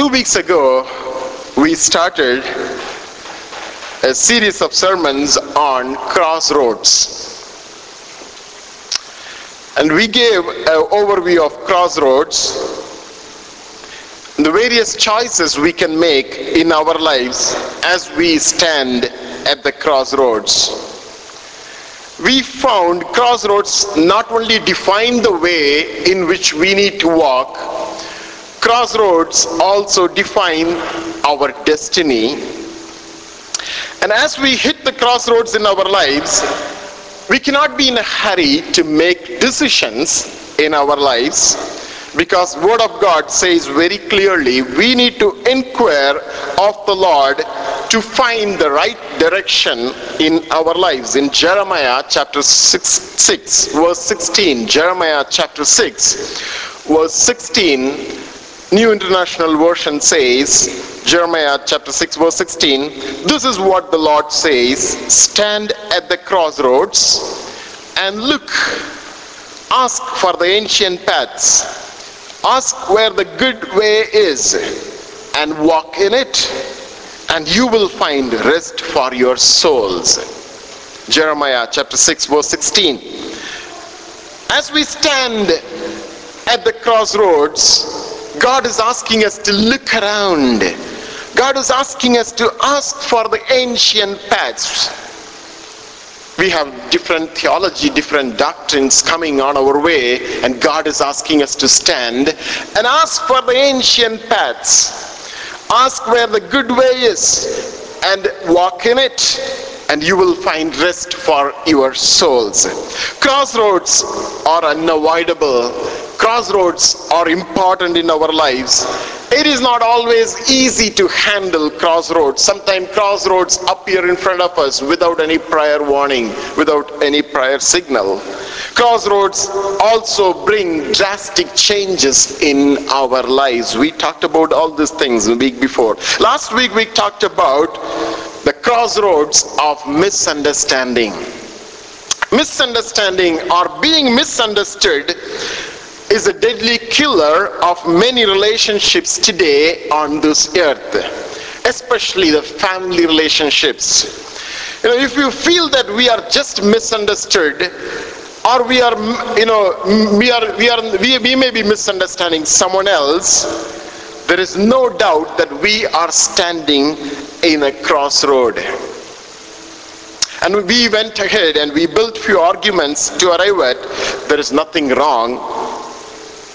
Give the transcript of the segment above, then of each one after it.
two weeks ago, we started a series of sermons on crossroads. And we gave an overview of crossroads, the various choices we can make in our lives as we stand at the crossroads. We found crossroads not only define the way in which we need to walk, crossroads also define our destiny. And as we hit the crossroads in our lives, we cannot be in a hurry to make decisions in our lives because word of god says very clearly we need to inquire of the lord to find the right direction in our lives in jeremiah chapter 6, 6 verse 16 jeremiah chapter 6 verse 16 New International Version says, Jeremiah chapter 6 verse 16, this is what the Lord says, stand at the crossroads and look, ask for the ancient paths, ask where the good way is and walk in it and you will find rest for your souls. Jeremiah chapter 6 verse 16. As we stand at the crossroads, God is asking us to look around. God is asking us to ask for the ancient paths. We have different theology, different doctrines coming on our way, and God is asking us to stand and ask for the ancient paths. Ask where the good way is and walk in it, and you will find rest for your souls. Crossroads are unavoidable crossroads are important in our lives. It is not always easy to handle crossroads. Sometimes crossroads appear in front of us without any prior warning, without any prior signal. Crossroads also bring drastic changes in our lives. We talked about all these things the week before. Last week we talked about the crossroads of misunderstanding. Misunderstanding or being misunderstood is a deadly killer of many relationships today on this earth, especially the family relationships. You know, if you feel that we are just misunderstood, or we are, you know, we are, we are, we, we may be misunderstanding someone else, there is no doubt that we are standing in a crossroad. And we went ahead and we built few arguments to arrive at there is nothing wrong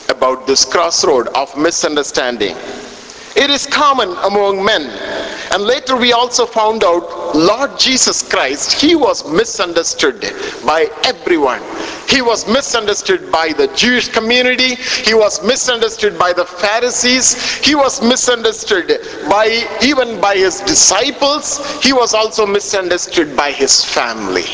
about this crossroad of misunderstanding. It is common among men. And later we also found out Lord Jesus Christ, he was misunderstood by everyone. He was misunderstood by the Jewish community. He was misunderstood by the Pharisees. He was misunderstood by even by his disciples. He was also misunderstood by his family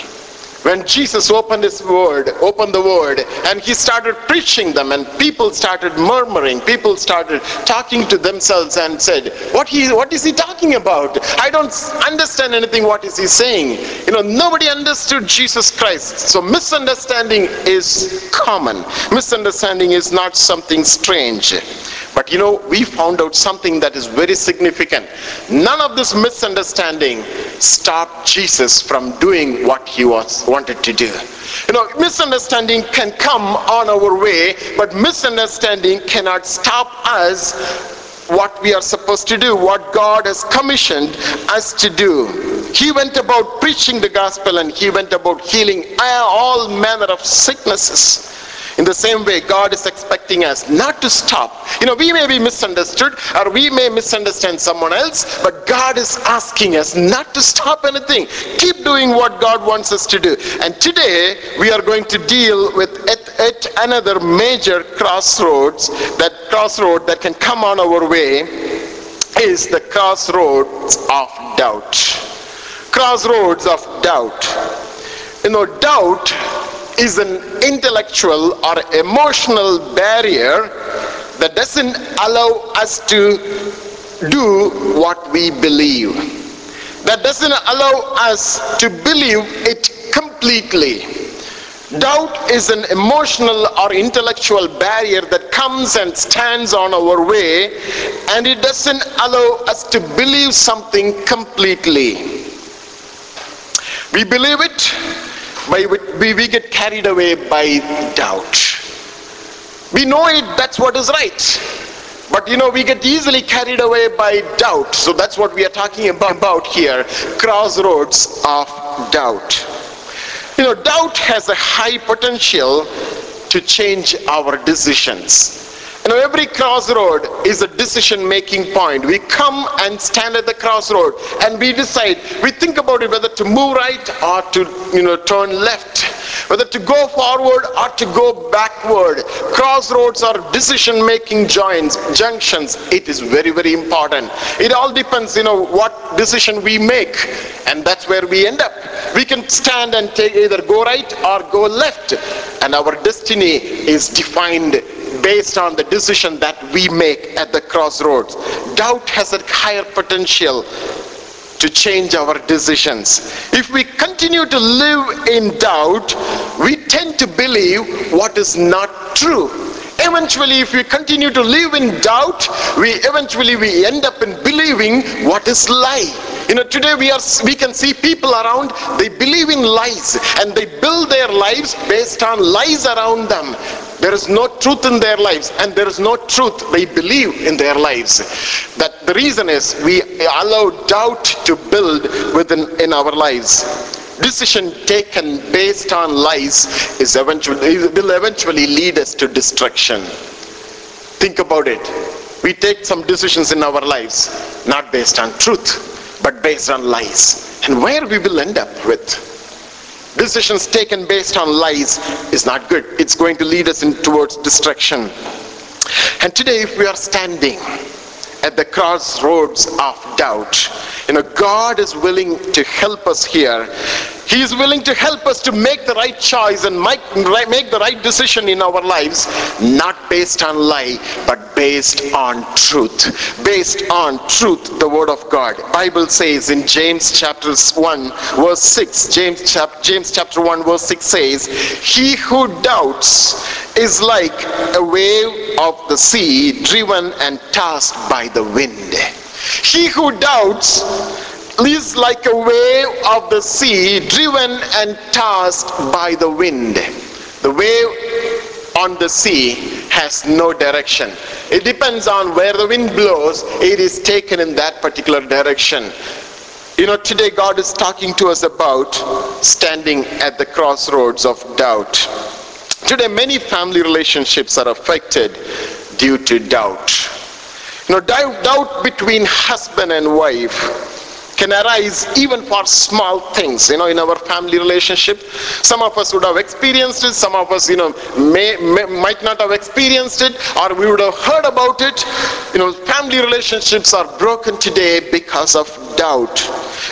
when Jesus opened his word, opened the word, and he started preaching them, and people started murmuring, people started talking to themselves and said, What he what is he talking about? I don't understand anything what is he saying. You know, nobody understood Jesus Christ. So misunderstanding is common. Misunderstanding is not something strange. But you know, we found out something that is very significant. None of this misunderstanding stopped Jesus from doing what he was wanted to do. You know, misunderstanding can come on our way, but misunderstanding cannot stop us what we are supposed to do, what God has commissioned us to do. He went about preaching the gospel and he went about healing all manner of sicknesses. In the same way, God is expecting us not to stop. You know, we may be misunderstood or we may misunderstand someone else, but God is asking us not to stop anything. Keep doing what God wants us to do. And today, we are going to deal with at another major crossroads, that crossroad that can come on our way is the crossroads of doubt. Crossroads of doubt. You know, doubt is an intellectual or emotional barrier that doesn't allow us to do what we believe. That doesn't allow us to believe it completely. Doubt is an emotional or intellectual barrier that comes and stands on our way and it doesn't allow us to believe something completely. We believe it, we, we get carried away by doubt. We know it, that's what is right. But you know, we get easily carried away by doubt. So that's what we are talking about here crossroads of doubt. You know, doubt has a high potential to change our decisions. Every crossroad is a decision making point. We come and stand at the crossroad and we decide, we think about it whether to move right or to, you know, turn left, whether to go forward or to go backward. Crossroads are decision making joints, junctions. It is very, very important. It all depends, you know, what decision we make, and that's where we end up. We can stand and take either go right or go left, and our destiny is defined based on the decision that we make at the crossroads. Doubt has a higher potential to change our decisions. If we continue to live in doubt, we tend to believe what is not true. Eventually, if we continue to live in doubt, we eventually we end up in believing what is lie. You know, today we are we can see people around, they believe in lies and they build their lives based on lies around them. There is no truth in their lives, and there is no truth they believe in their lives. That the reason is we allow doubt to build within in our lives. Decision taken based on lies is eventually will eventually lead us to destruction. Think about it. We take some decisions in our lives not based on truth, but based on lies. And where we will end up with decisions taken based on lies is not good. It's going to lead us towards destruction. And today, we are standing at the crossroads of doubt, you know, God is willing to help us here. He is willing to help us to make the right choice and make, make the right decision in our lives, not based on lie, but based on truth. Based on truth, the word of God. Bible says in James chapter 1, verse 6, James, chap, James chapter 1, verse 6 says, He who doubts is like a wave of the sea driven and tossed by the wind. He who doubts is like a wave of the sea driven and tossed by the wind. The wave on the sea has no direction. It depends on where the wind blows, it is taken in that particular direction. You know, today God is talking to us about standing at the crossroads of doubt. Today, many family relationships are affected due to doubt. Know, doubt, doubt between husband and wife can arise even for small things you know in our family relationship. Some of us would have experienced it some of us you know may, may, might not have experienced it or we would have heard about it. You know family relationships are broken today because of doubt.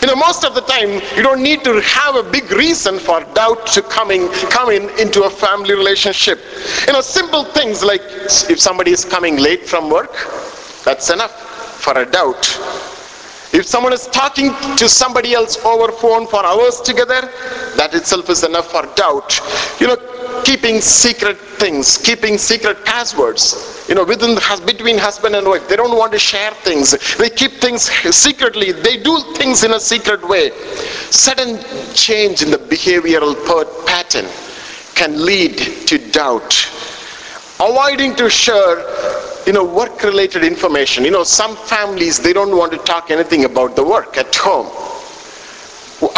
You know most of the time you don't need to have a big reason for doubt to coming come in into a family relationship. You know simple things like if somebody is coming late from work that's enough for a doubt if someone is talking to somebody else over phone for hours together, that itself is enough for doubt. You know, keeping secret things, keeping secret passwords. You know, within between husband and wife, they don't want to share things. They keep things secretly. They do things in a secret way. Sudden change in the behavioral pattern can lead to doubt. Avoiding to share you know, work related information. You know, some families, they don't want to talk anything about the work at home.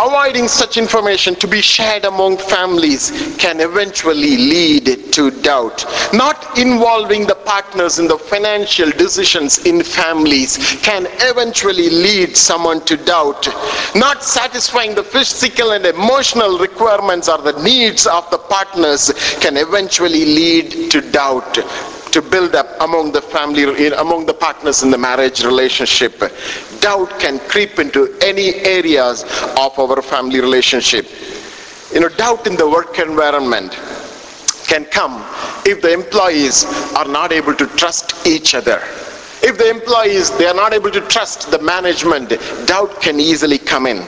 Avoiding such information to be shared among families can eventually lead to doubt. Not involving the partners in the financial decisions in families can eventually lead someone to doubt. Not satisfying the physical and emotional requirements or the needs of the partners can eventually lead to doubt to build up among the family, among the partners in the marriage relationship. Doubt can creep into any areas of our family relationship. You know, doubt in the work environment can come if the employees are not able to trust each other. If the employees, they are not able to trust the management, doubt can easily come in.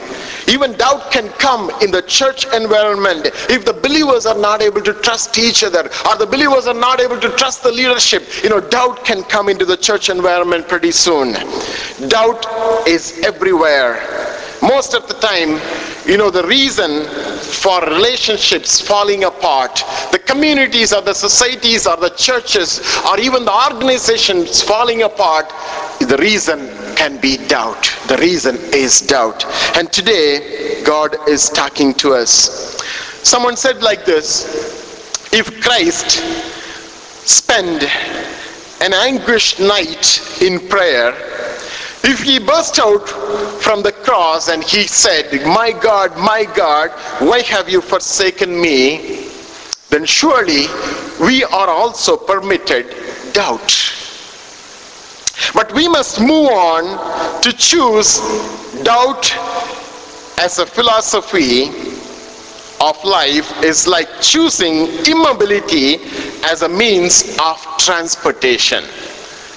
Even doubt can come in the church environment if the believers are not able to trust each other or the believers are not able to trust the leadership. You know, doubt can come into the church environment pretty soon. Doubt is everywhere. Most of the time, you know, the reason for relationships falling apart, the communities or the societies or the churches or even the organizations falling apart, the reason can be doubt. The reason is doubt. And today, God is talking to us. Someone said like this If Christ spent an anguished night in prayer, if he burst out from the cross and he said, My God, my God, why have you forsaken me? Then surely we are also permitted doubt. But we must move on to choose doubt as a philosophy of life is like choosing immobility as a means of transportation.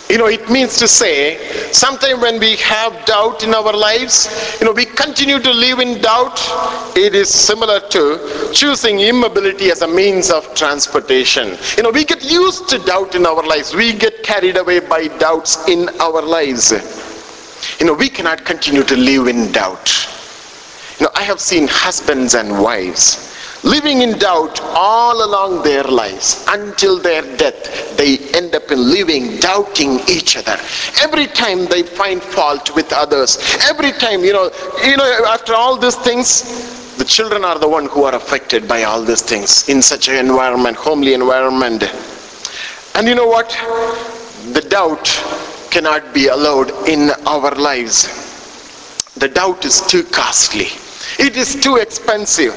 You know, it means to say, sometimes when we have doubt in our lives, you know, we continue to live in doubt. It is similar to choosing immobility as a means of transportation. You know, we get used to doubt in our lives. We get carried away by doubts in our lives. You know, we cannot continue to live in doubt. You know, I have seen husbands and wives living in doubt all along their lives until their death. They end up in living doubting each other. Every time they find fault with others every time you know you know after all these things the children are the one who are affected by all these things in such an environment homely environment. And you know what? The doubt cannot be allowed in our lives. The doubt is too costly. It is too expensive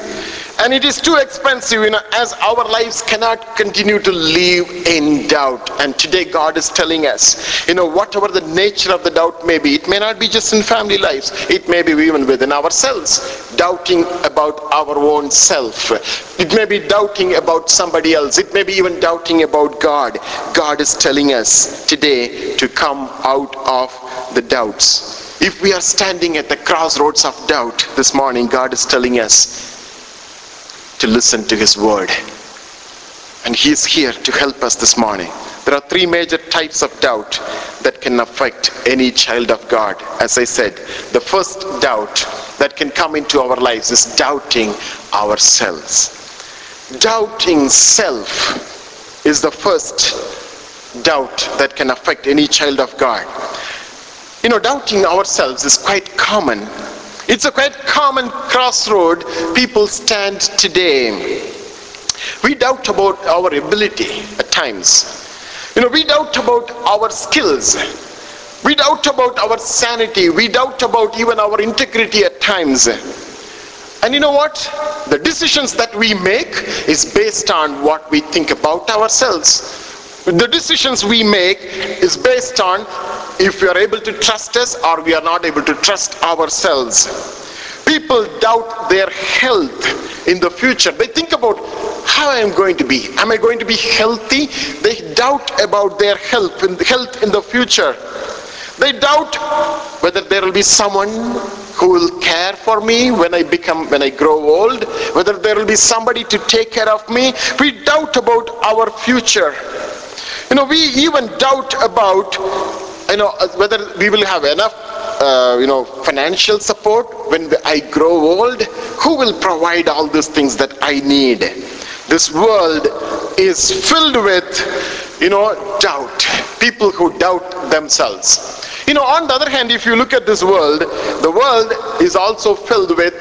and it is too expensive you know as our lives cannot continue to live in doubt. And today god is telling us you know whatever the nature of the doubt may be it may not be just in family lives. It may be even within ourselves doubting about our own self. It may be doubting about somebody else. It may be even doubting about god. God is telling us today to come out of the doubts. If we are standing at the crossroads of doubt this morning, God is telling us to listen to His word. And He is here to help us this morning. There are three major types of doubt that can affect any child of God. As I said, the first doubt that can come into our lives is doubting ourselves. Doubting self is the first doubt that can affect any child of God. You know, doubting ourselves is quite common. It's a quite common crossroad people stand today. We doubt about our ability at times. You know, we doubt about our skills. We doubt about our sanity. We doubt about even our integrity at times. And you know what? The decisions that we make is based on what we think about ourselves the decisions we make is based on if we are able to trust us or we are not able to trust ourselves. People doubt their health in the future. They think about how i am going to be. Am i going to be healthy? They doubt about their health in the health in the future. They doubt whether there will be someone who will care for me when I become, when I grow old, whether there will be somebody to take care of me. We doubt about our future. You know, we even doubt about, you know, whether we will have enough, uh, you know, financial support when I grow old. Who will provide all these things that I need? This world is filled with, you know, doubt. People who doubt themselves. You know, on the other hand, if you look at this world, the world is also filled with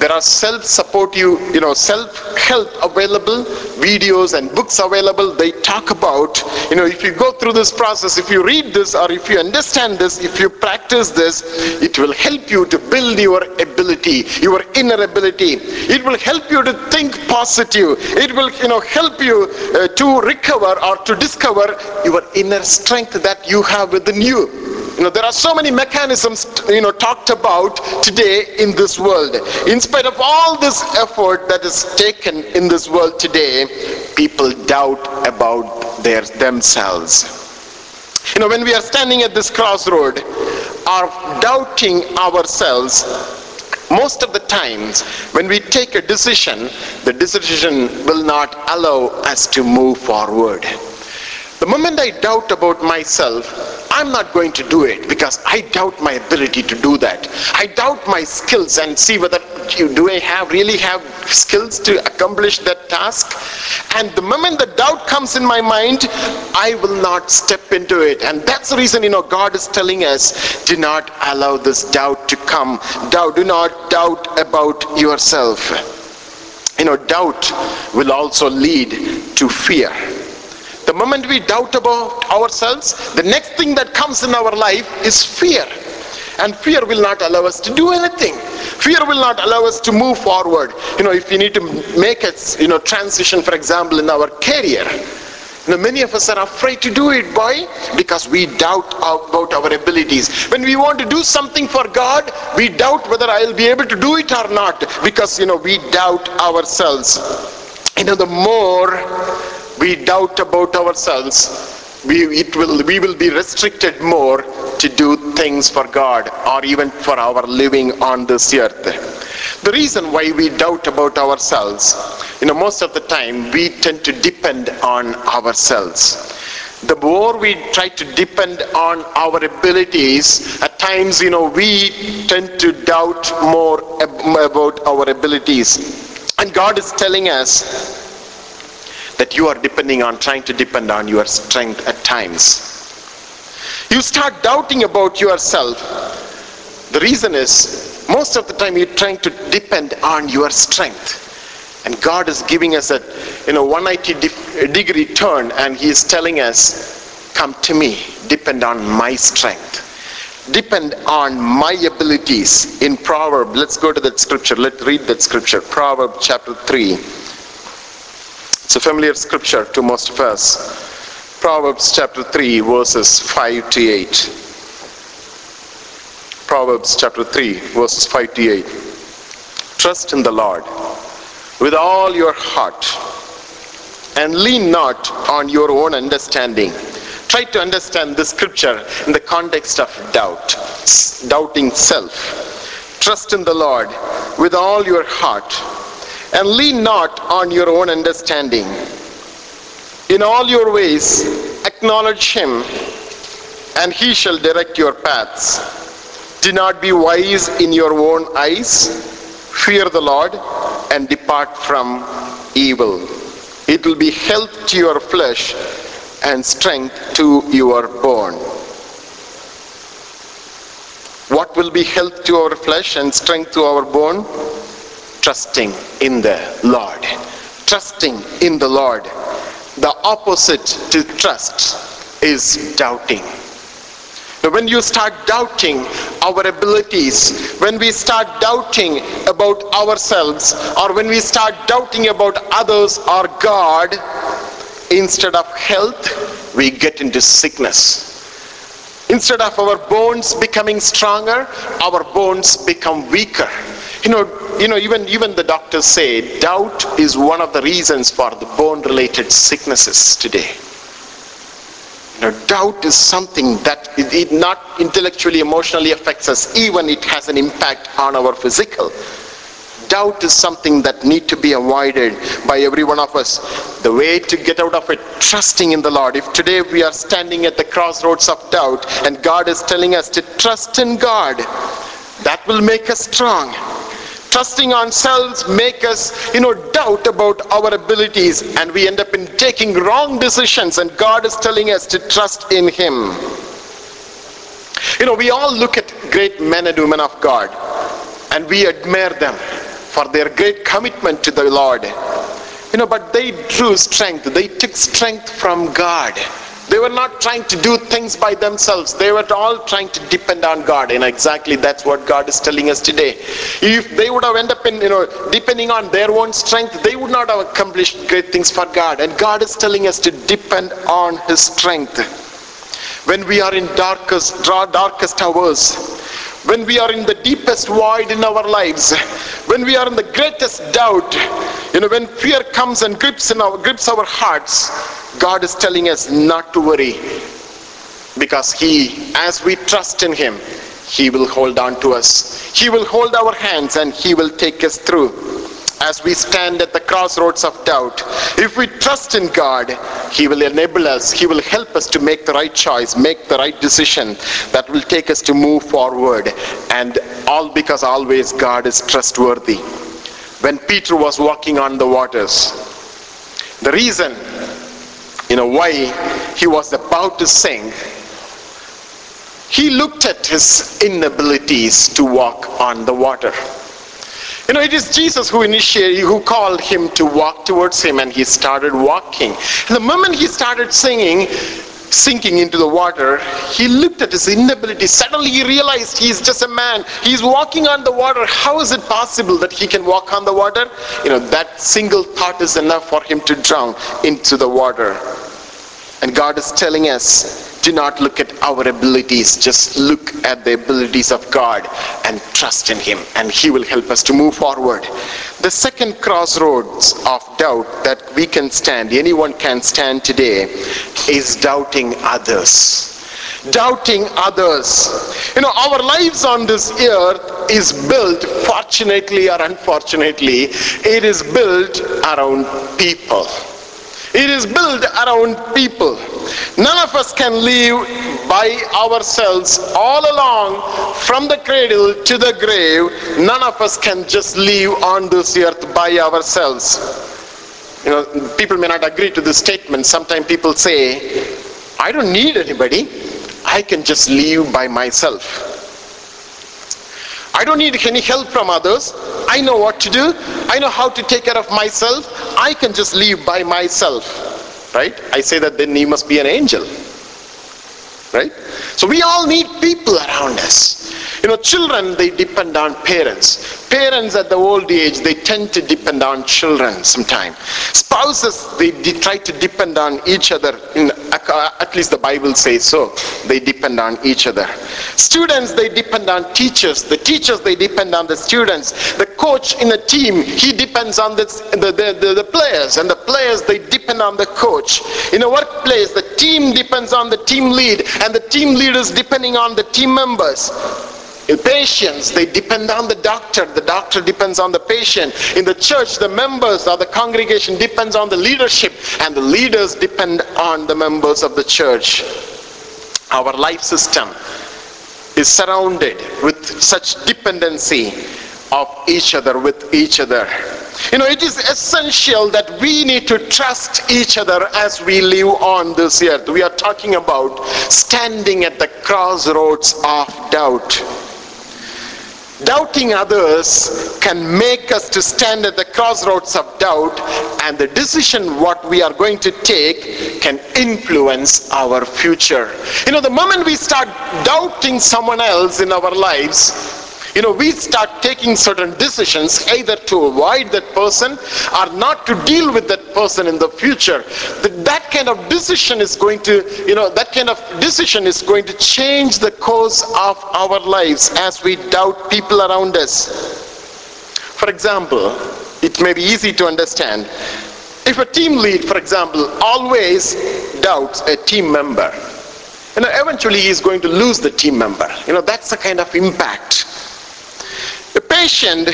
there are self-supportive you know self-help available videos and books available. They talk about you know if you go through this process if you read this or if you understand this if you practice this it will help you to build your ability your inner ability. It will help you to think positive. It will you know help you uh, to recover or to discover your inner strength that you have within you you know, there are so many mechanisms, you know, talked about today in this world. In spite of all this effort that is taken in this world today, people doubt about their themselves. You know, when we are standing at this crossroad, are doubting ourselves most of the times when we take a decision, the decision will not allow us to move forward. The moment I doubt about myself, I'm not going to do it because I doubt my ability to do that. I doubt my skills and see whether you do I have really have skills to accomplish that task. And the moment the doubt comes in my mind, I will not step into it. And that's the reason, you know, God is telling us, do not allow this doubt to come. Doubt, do not doubt about yourself. You know, doubt will also lead to fear the moment we doubt about ourselves, the next thing that comes in our life is fear. And fear will not allow us to do anything. Fear will not allow us to move forward. You know, if we need to make a you know, transition, for example, in our career, know, many of us are afraid to do it. Why? Because we doubt about our abilities. When we want to do something for God, we doubt whether I'll be able to do it or not. Because, you know, we doubt ourselves. You know, the more we doubt about ourselves, we, it will, we will be restricted more to do things for God or even for our living on this earth. The reason why we doubt about ourselves, you know, most of the time we tend to depend on ourselves. The more we try to depend on our abilities at times you know we tend to doubt more about our abilities. And god is telling us that you are depending on, trying to depend on your strength at times. You start doubting about yourself. The reason is, most of the time you're trying to depend on your strength. And God is giving us a you know 180 degree turn and He is telling us, come to me, depend on my strength. Depend on my abilities. In Proverb, let's go to that scripture. Let's read that scripture. Proverb chapter 3 it's a familiar scripture to most of us. Proverbs chapter 3, verses 5 to 8. Proverbs chapter 3, verses 5 to 8. Trust in the Lord with all your heart and lean not on your own understanding. Try to understand this scripture in the context of doubt, doubting self. Trust in the Lord with all your heart and lean not on your own understanding. In all your ways, acknowledge him, and he shall direct your paths. Do not be wise in your own eyes. Fear the Lord and depart from evil. It will be health to your flesh and strength to your bone. What will be health to our flesh and strength to our bone? Trusting in the Lord. Trusting in the Lord. The opposite to trust is doubting. Now, when you start doubting our abilities, when we start doubting about ourselves, or when we start doubting about others or God, instead of health, we get into sickness. Instead of our bones becoming stronger, our bones become weaker. You know, you know, even even the doctors say doubt is one of the reasons for the bone-related sicknesses today. You know, doubt is something that it, it not intellectually, emotionally affects us, even it has an impact on our physical. Doubt is something that need to be avoided by every one of us. The way to get out of it trusting in the lord. If today we are standing at the crossroads of doubt and god is telling us to trust in god that will make us strong trusting ourselves make us you know doubt about our abilities and we end up in taking wrong decisions and god is telling us to trust in him you know we all look at great men and women of god and we admire them for their great commitment to the Lord. You know, but they drew strength. They took strength from God. They were not trying to do things by themselves. They were all trying to depend on God. And exactly that's what God is telling us today. If they would have ended up in, you know, depending on their own strength, they would not have accomplished great things for God. And God is telling us to depend on His strength. When we are in darkest, darkest hours, when we are in the deepest void in our lives, when we are in the greatest doubt, you know, when fear comes and grips in our grips our hearts, God is telling us not to worry. Because He, as we trust in Him, he will hold on to us. He will hold our hands and he will take us through. As we stand at the crossroads of doubt, if we trust in God, He will enable us, He will help us to make the right choice, make the right decision that will take us to move forward. And all because always God is trustworthy. When Peter was walking on the waters, the reason, you know, why he was about to sink he looked at his inabilities to walk on the water. You know, it is Jesus who initiated, who called him to walk towards him, and he started walking. And the moment he started singing, sinking into the water, he looked at his inability. Suddenly he realized he's just a man. He's walking on the water. How is it possible that he can walk on the water? You know, that single thought is enough for him to drown into the water. And God is telling us, do not look at our abilities, just look at the abilities of God and trust in Him, and He will help us to move forward. The second crossroads of doubt that we can stand, anyone can stand today, is doubting others doubting others. You know, our lives on this earth is built, fortunately or unfortunately, it is built around people. It is built around people. None of us can live by ourselves all along from the cradle to the grave. None of us can just live on this earth by ourselves. You know, people may not agree to this statement. Sometimes people say, I don't need anybody. I can just live by myself. I don't need any help from others. I know what to do. I know how to take care of myself. I can just live by myself. Right? I say that then he must be an angel. Right? So we all need people around us. You know, children, they depend on parents. Parents at the old age, they tend to depend on children sometimes. Spouses, they try to depend on each other. In, Uh, at least the Bible says so. They depend on each other. Students, they depend on teachers. The teachers, they depend on the students. The coach in a team, he depends on the, the, the, the players. And the players, they depend on the coach. In a workplace, the team depends on the team lead. And the team leaders depending on the team members. In patients, they depend on the doctor. The doctor depends on the patient. In the church, the members or the congregation depends on the leadership, and the leaders depend on the members of the church. Our life system is surrounded with such dependency of each other with each other. You know, it is essential that we need to trust each other as we live on this earth. We are talking about standing at the crossroads of doubt. Doubting others can make us to stand at the crossroads of doubt and the decision what we are going to take can influence our future. You know, the moment we start doubting someone else in our lives, you know, we start taking certain decisions either to avoid that person or not to deal with that person in the future. That that kind of decision is going to, you know, that kind of decision is going to change the course of our lives as we doubt people around us. For example, it may be easy to understand. If a team lead, for example, always doubts a team member, you know, eventually he's going to lose the team member. You know, that's the kind of impact a patient,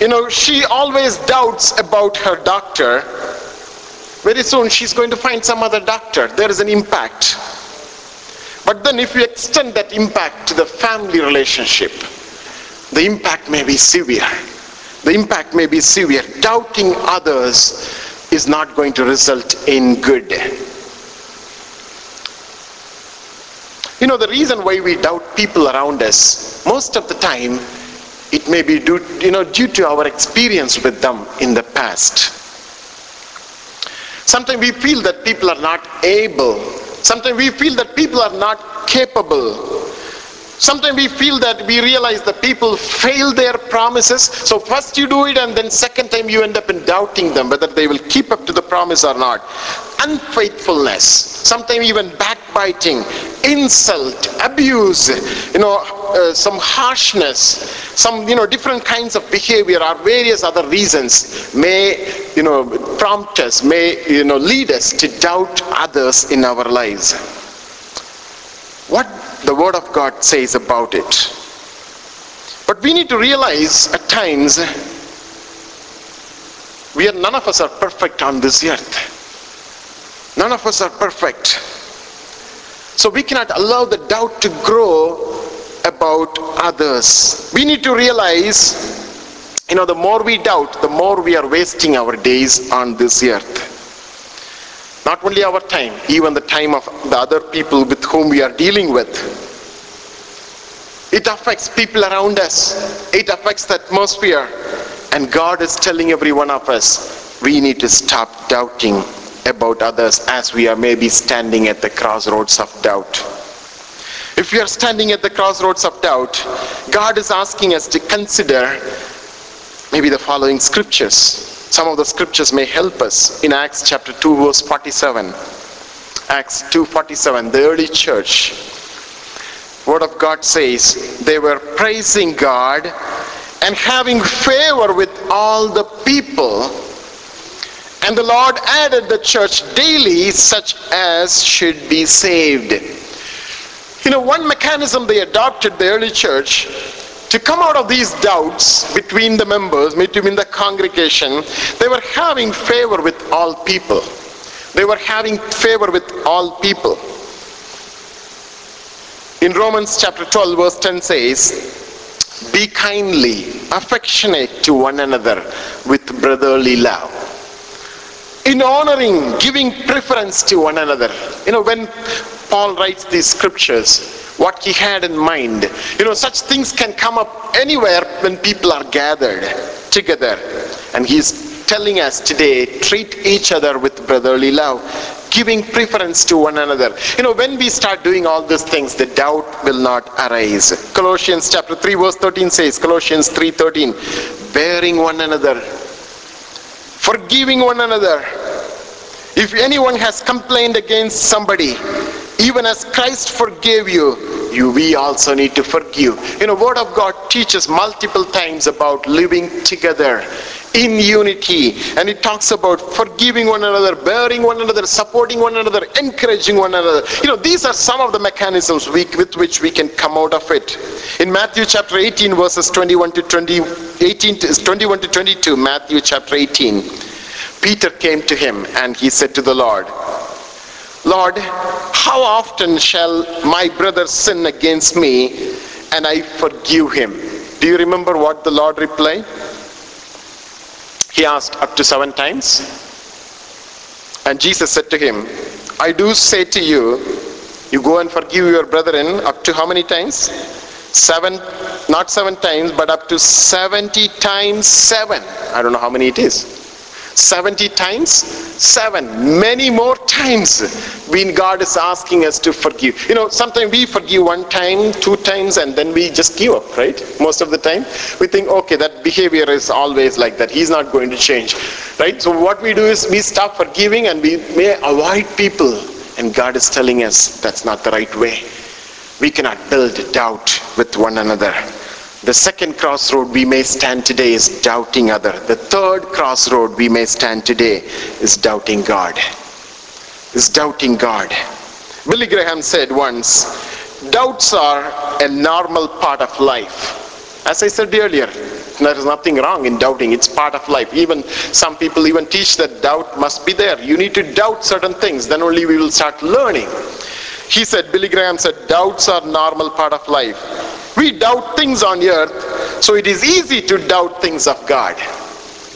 you know, she always doubts about her doctor. Very soon she's going to find some other doctor. There is an impact. But then if you extend that impact to the family relationship, the impact may be severe. The impact may be severe. Doubting others is not going to result in good. You know, the reason why we doubt people around us, most of the time, it may be due, you know, due to our experience with them in the past. Sometimes we feel that people are not able. Sometimes we feel that people are not capable. Sometimes we feel that we realize that people fail their promises. So first you do it and then second time you end up in doubting them whether they will keep up to the promise or not. Unfaithfulness, sometimes even backbiting, insult, abuse, you know, uh, some harshness, some, you know, different kinds of behavior or various other reasons may, you know, prompt us, may, you know, lead us to doubt others in our lives. What the Word of God says about it. But we need to realize at times we are none of us are perfect on this earth. None of us are perfect. So we cannot allow the doubt to grow about others. We need to realize you know, the more we doubt, the more we are wasting our days on this earth. Not only our time, even the time of the other people with whom we are dealing with. It affects people around us. It affects the atmosphere. And God is telling every one of us, we need to stop doubting about others as we are maybe standing at the crossroads of doubt. If we are standing at the crossroads of doubt, God is asking us to consider maybe the following scriptures. Some of the scriptures may help us in Acts chapter 2 verse 47. Acts 2:47 the early church word of God says they were praising God and having favor with all the people and the Lord added the church daily such as should be saved. You know, one mechanism they adopted, the early church, to come out of these doubts between the members, between the congregation, they were having favor with all people. They were having favor with all people. In Romans chapter 12, verse 10 says, Be kindly, affectionate to one another with brotherly love. In honoring, giving preference to one another. You know, when Paul writes these scriptures, what he had in mind. You know, such things can come up anywhere when people are gathered together. And he's telling us today, treat each other with brotherly love, giving preference to one another. You know, when we start doing all these things, the doubt will not arise. Colossians chapter 3 verse 13 says, Colossians 3.13, bearing one another, forgiving one another. If anyone has complained against somebody, even as Christ forgave you, you we also need to forgive. You know, Word of God teaches multiple times about living together in unity. And it talks about forgiving one another, bearing one another, supporting one another, encouraging one another. You know, these are some of the mechanisms we, with which we can come out of it. In Matthew chapter 18, verses 21 to 20, 18 to, 21 to 22, Matthew chapter 18, Peter came to him and he said to the Lord, Lord, how often shall my brother sin against me and I forgive him? Do you remember what the Lord replied? He asked, Up to seven times? And Jesus said to him, I do say to you, you go and forgive your brethren up to how many times? Seven, not seven times, but up to 70 times seven. I don't know how many it is. 70 times? 7 many more times when god is asking us to forgive. You know sometimes we forgive one time two times and then we just give up right? Most of the time. We think okay that behavior is always like that. He's not going to change right? So what we do is we stop forgiving and we may avoid people. And god is telling us that's not the right way. We cannot build doubt with one another the second crossroad we may stand today is doubting other. The third crossroad we may stand today is doubting God. Is doubting God. Billy Graham said once, doubts are a normal part of life. As I said earlier, there is nothing wrong in doubting. It's part of life. Even some people even teach that doubt must be there. You need to doubt certain things, then only we will start learning. He said, Billy Graham said, doubts are normal part of life. We doubt things on earth, so it is easy to doubt things of God.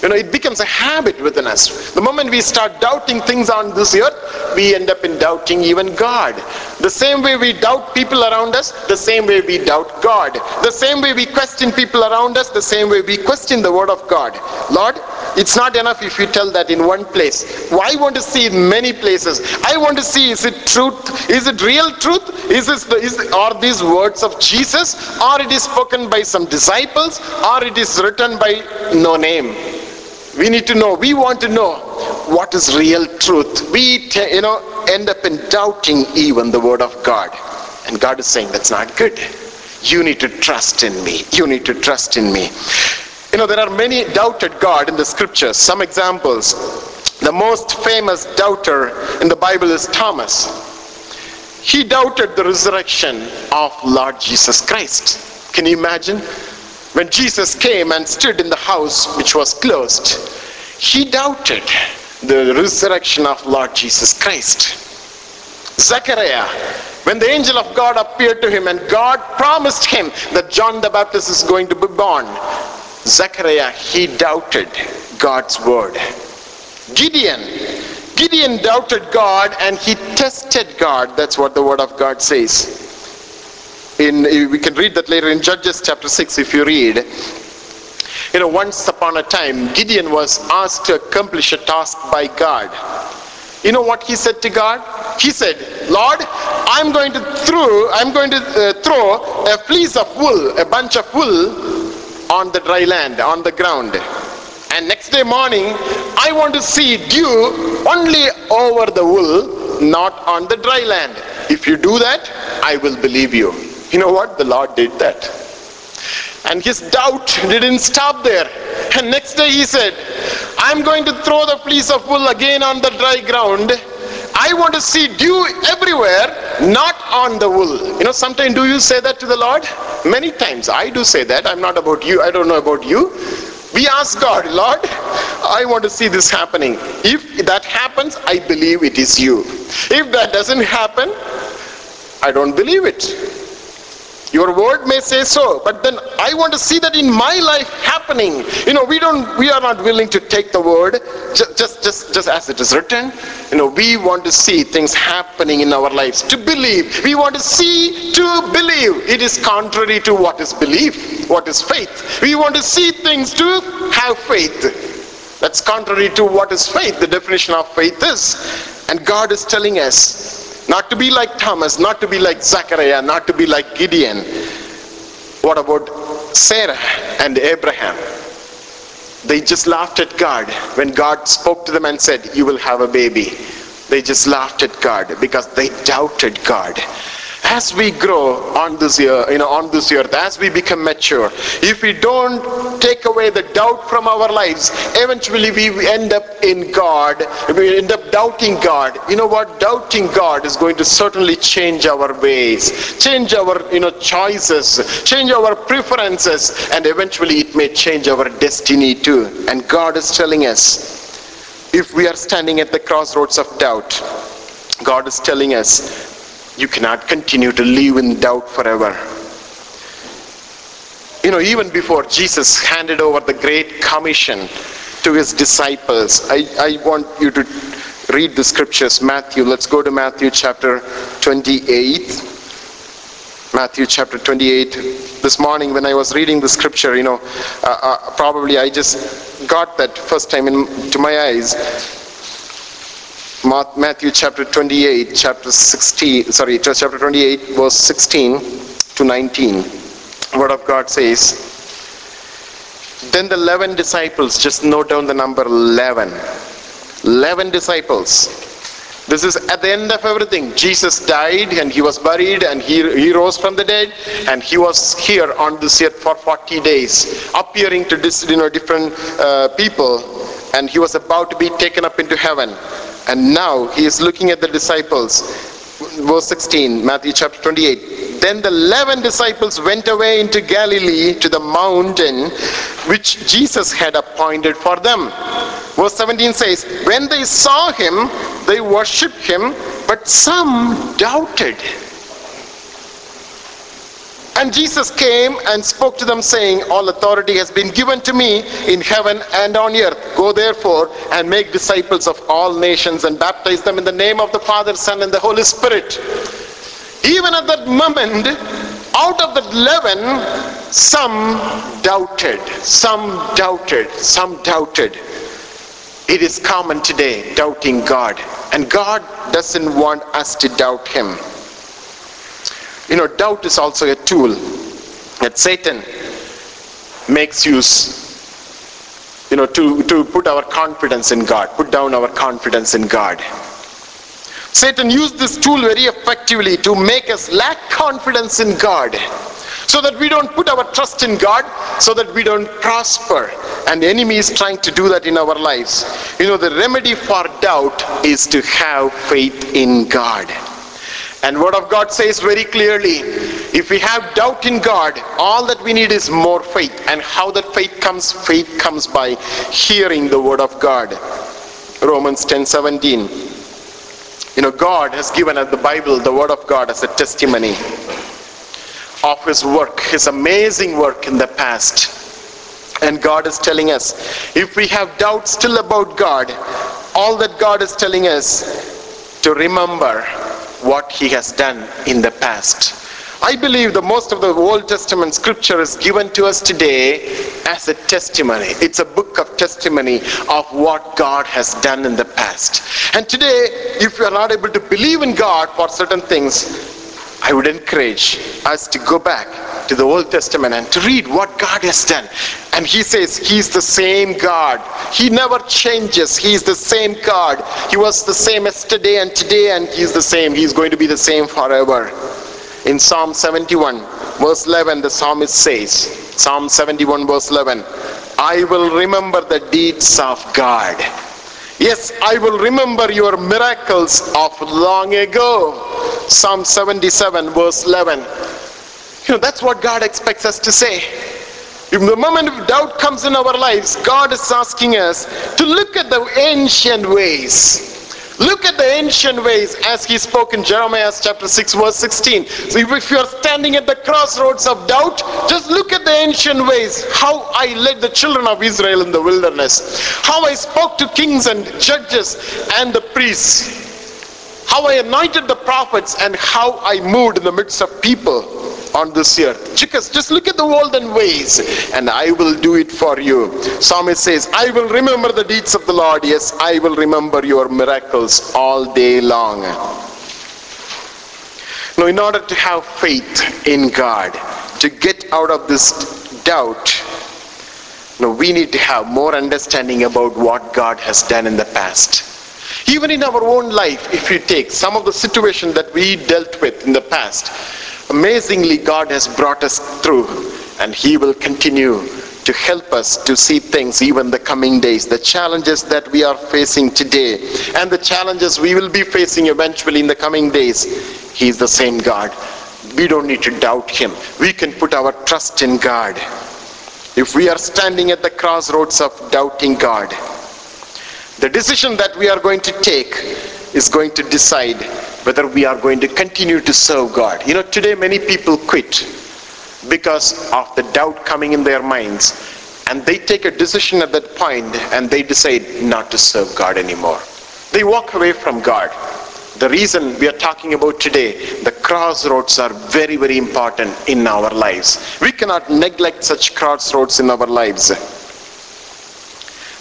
You know, it becomes a habit within us. The moment we start doubting things on this earth, we end up in doubting even God. The same way we doubt people around us, the same way we doubt God. The same way we question people around us, the same way we question the word of God. Lord, it's not enough if you tell that in one place. I want to see many places. I want to see is it truth? Is it real truth? Is this the, is are these words of Jesus? Or it is spoken by some disciples? Or it is written by no name? we need to know we want to know what is real truth we you know end up in doubting even the word of god and god is saying that's not good you need to trust in me you need to trust in me you know there are many doubted god in the scriptures some examples the most famous doubter in the bible is thomas he doubted the resurrection of Lord Jesus Christ. Can you imagine? When Jesus came and stood in the house which was closed, he doubted the resurrection of Lord Jesus Christ. Zechariah, when the angel of God appeared to him and God promised him that John the Baptist is going to be born, Zechariah, he doubted God's word. Gideon, Gideon doubted God and he tested God. That's what the word of God says. In, we can read that later in Judges chapter 6 if you read. You know, once upon a time, Gideon was asked to accomplish a task by God. You know what he said to God? He said, Lord, I'm going to throw, I'm going to uh, throw a fleece of wool, a bunch of wool on the dry land, on the ground. And next day morning, I want to see dew only over the wool, not on the dry land. If you do that, I will believe you. You know what? The Lord did that. And his doubt didn't stop there. And next day he said, I'm going to throw the fleece of wool again on the dry ground. I want to see dew everywhere, not on the wool. You know, sometimes do you say that to the Lord? Many times. I do say that. I'm not about you. I don't know about you. We ask God, Lord, I want to see this happening. If that happens, I believe it is you. If that doesn't happen, I don't believe it. Your word may say so, but then I want to see that in my life happening. You know, we don't, we are not willing to take the word just, just, just, just as it is written. You know, we want to see things happening in our lives to believe. We want to see to believe. It is contrary to what is belief, what is faith. We want to see things to have faith. That's contrary to what is faith. The definition of faith is. And God is telling us not to be like Thomas, not to be like Zechariah, not to be like Gideon. What about Sarah and Abraham? They just laughed at God when God spoke to them and said, You will have a baby. They just laughed at God because they doubted God as we grow on this year, you know, on this earth, as we become mature, if we don't take away the doubt from our lives, eventually we end up in God, we end up doubting God. You know what? Doubting God is going to certainly change our ways, change our, you know, choices, change our preferences, and eventually it may change our destiny too. And God is telling us, if we are standing at the crossroads of doubt, God is telling us you cannot continue to live in doubt forever. You know, even before Jesus handed over the Great Commission to his disciples, I, I want you to read the scriptures. Matthew, let's go to Matthew chapter 28. Matthew chapter 28. This morning when I was reading the scripture, you know, uh, uh, probably I just got that first time into my eyes Matthew chapter 28, chapter 16, sorry, chapter 28, verse 16 to 19. Word of God says, Then the 11 disciples, just note down the number 11. 11 disciples. This is at the end of everything. Jesus died and he was buried and he, he rose from the dead and he was here on this earth for 40 days, appearing to you know, different uh, people and he was about to be taken up into heaven and now he is looking at the disciples. Verse 16, Matthew chapter 28. Then the 11 disciples went away into Galilee to the mountain which Jesus had appointed for them. Verse 17 says, When they saw him, they worshipped him, but some doubted. And Jesus came and spoke to them, saying, All authority has been given to me in heaven and on earth. Go therefore and make disciples of all nations and baptize them in the name of the Father, Son, and the Holy Spirit. Even at that moment, out of the eleven, some doubted, some doubted, some doubted. It is common today, doubting God. And God doesn't want us to doubt Him. You know, doubt is also a tool that Satan makes use, you know, to, to put our confidence in God, put down our confidence in God. Satan used this tool very effectively to make us lack confidence in God so that we don't put our trust in God, so that we don't prosper. And the enemy is trying to do that in our lives. You know, the remedy for doubt is to have faith in God. And word of God says very clearly, if we have doubt in God, all that we need is more faith. And how that faith comes? Faith comes by hearing the word of God. Romans 10 17. You know, God has given us the Bible, the word of God, as a testimony of his work, his amazing work in the past. And God is telling us, if we have doubt still about God, all that God is telling us to remember what he has done in the past. I believe the most of the Old Testament scripture is given to us today as a testimony. It's a book of testimony of what God has done in the past. And today, if you are not able to believe in God for certain things, I would encourage us to go back to the Old Testament and to read what God has done. And he says he's the same God. He never changes. He's the same God. He was the same yesterday and today and he's the same. He's going to be the same forever. In Psalm 71 verse 11 the psalmist says, Psalm 71 verse 11, I will remember the deeds of God. Yes, I will remember your miracles of long ago. Psalm 77 verse 11. You know, that's what God expects us to say. If the moment of doubt comes in our lives, God is asking us to look at the ancient ways. Look at the ancient ways as he spoke in Jeremiah chapter 6 verse 16. So if you are standing at the crossroads of doubt, just look at the ancient ways. How I led the children of Israel in the wilderness. How I spoke to kings and judges and the priests. How I anointed the prophets and how I moved in the midst of people on this earth. Just, just look at the world and ways and I will do it for you. Psalmist says, I will remember the deeds of the Lord. Yes, I will remember your miracles all day long. Now, in order to have faith in God, to get out of this doubt, now we need to have more understanding about what God has done in the past. Even in our own life, if you take some of the situations that we dealt with in the past, amazingly God has brought us through and he will continue to help us to see things even the coming days the challenges that we are facing today and the challenges we will be facing eventually in the coming days. He is the same god. We don't need to doubt him. We can put our trust in god. If we are standing at the crossroads of doubting god the decision that we are going to take is going to decide whether we are going to continue to serve God. You know, today many people quit because of the doubt coming in their minds. And they take a decision at that point and they decide not to serve God anymore. They walk away from God. The reason we are talking about today, the crossroads are very, very important in our lives. We cannot neglect such crossroads in our lives.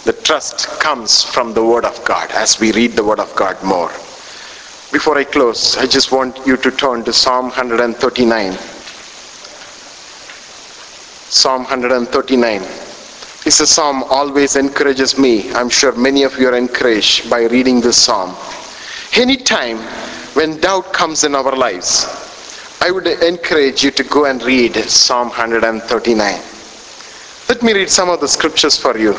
The trust comes from the Word of God as we read the Word of God more. Before I close, I just want you to turn to Psalm 139. Psalm 139. It's a psalm always encourages me. I'm sure many of you are encouraged by reading this psalm. Anytime when doubt comes in our lives, I would encourage you to go and read Psalm 139. Let me read some of the scriptures for you.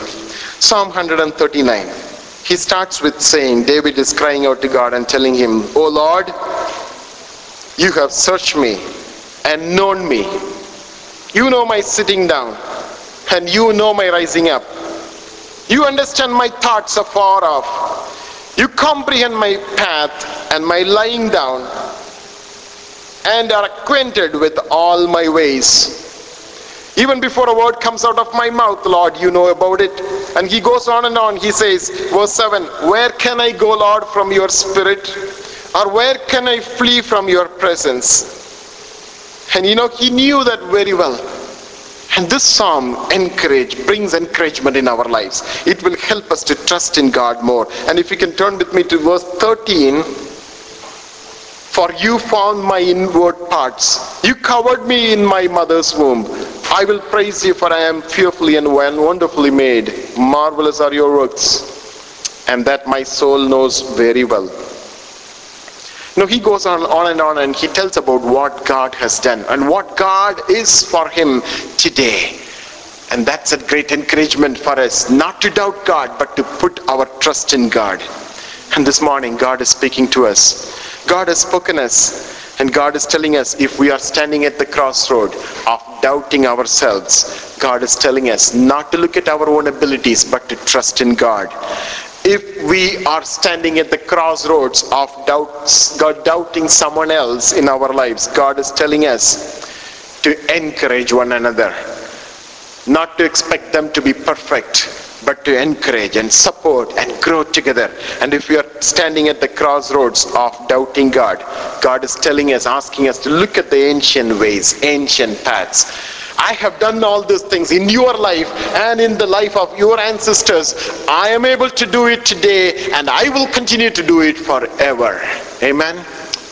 Psalm 139 he starts with saying, David is crying out to God and telling him, Oh Lord, you have searched me and known me. You know my sitting down and you know my rising up. You understand my thoughts afar off. You comprehend my path and my lying down and are acquainted with all my ways. Even before a word comes out of my mouth, Lord, you know about it. And he goes on and on. He says, verse 7 Where can I go, Lord, from your spirit? Or where can I flee from your presence? And you know, he knew that very well. And this psalm encourage brings encouragement in our lives. It will help us to trust in God more. And if you can turn with me to verse 13, for you found my inward parts. You covered me in my mother's womb. I will praise you, for I am fearfully and wonderfully made. Marvelous are your works, and that my soul knows very well. Now he goes on, on and on and he tells about what God has done and what God is for him today. And that's a great encouragement for us, not to doubt God, but to put our trust in God. And this morning, God is speaking to us. God has spoken us and God is telling us if we are standing at the crossroad of doubting ourselves, God is telling us not to look at our own abilities but to trust in God. If we are standing at the crossroads of doubts, God doubting someone else in our lives, God is telling us to encourage one another, not to expect them to be perfect, but to encourage and support and grow together. And if we are standing at the crossroads of doubting God, God is telling us, asking us to look at the ancient ways, ancient paths. I have done all those things in your life and in the life of your ancestors. I am able to do it today and I will continue to do it forever. Amen.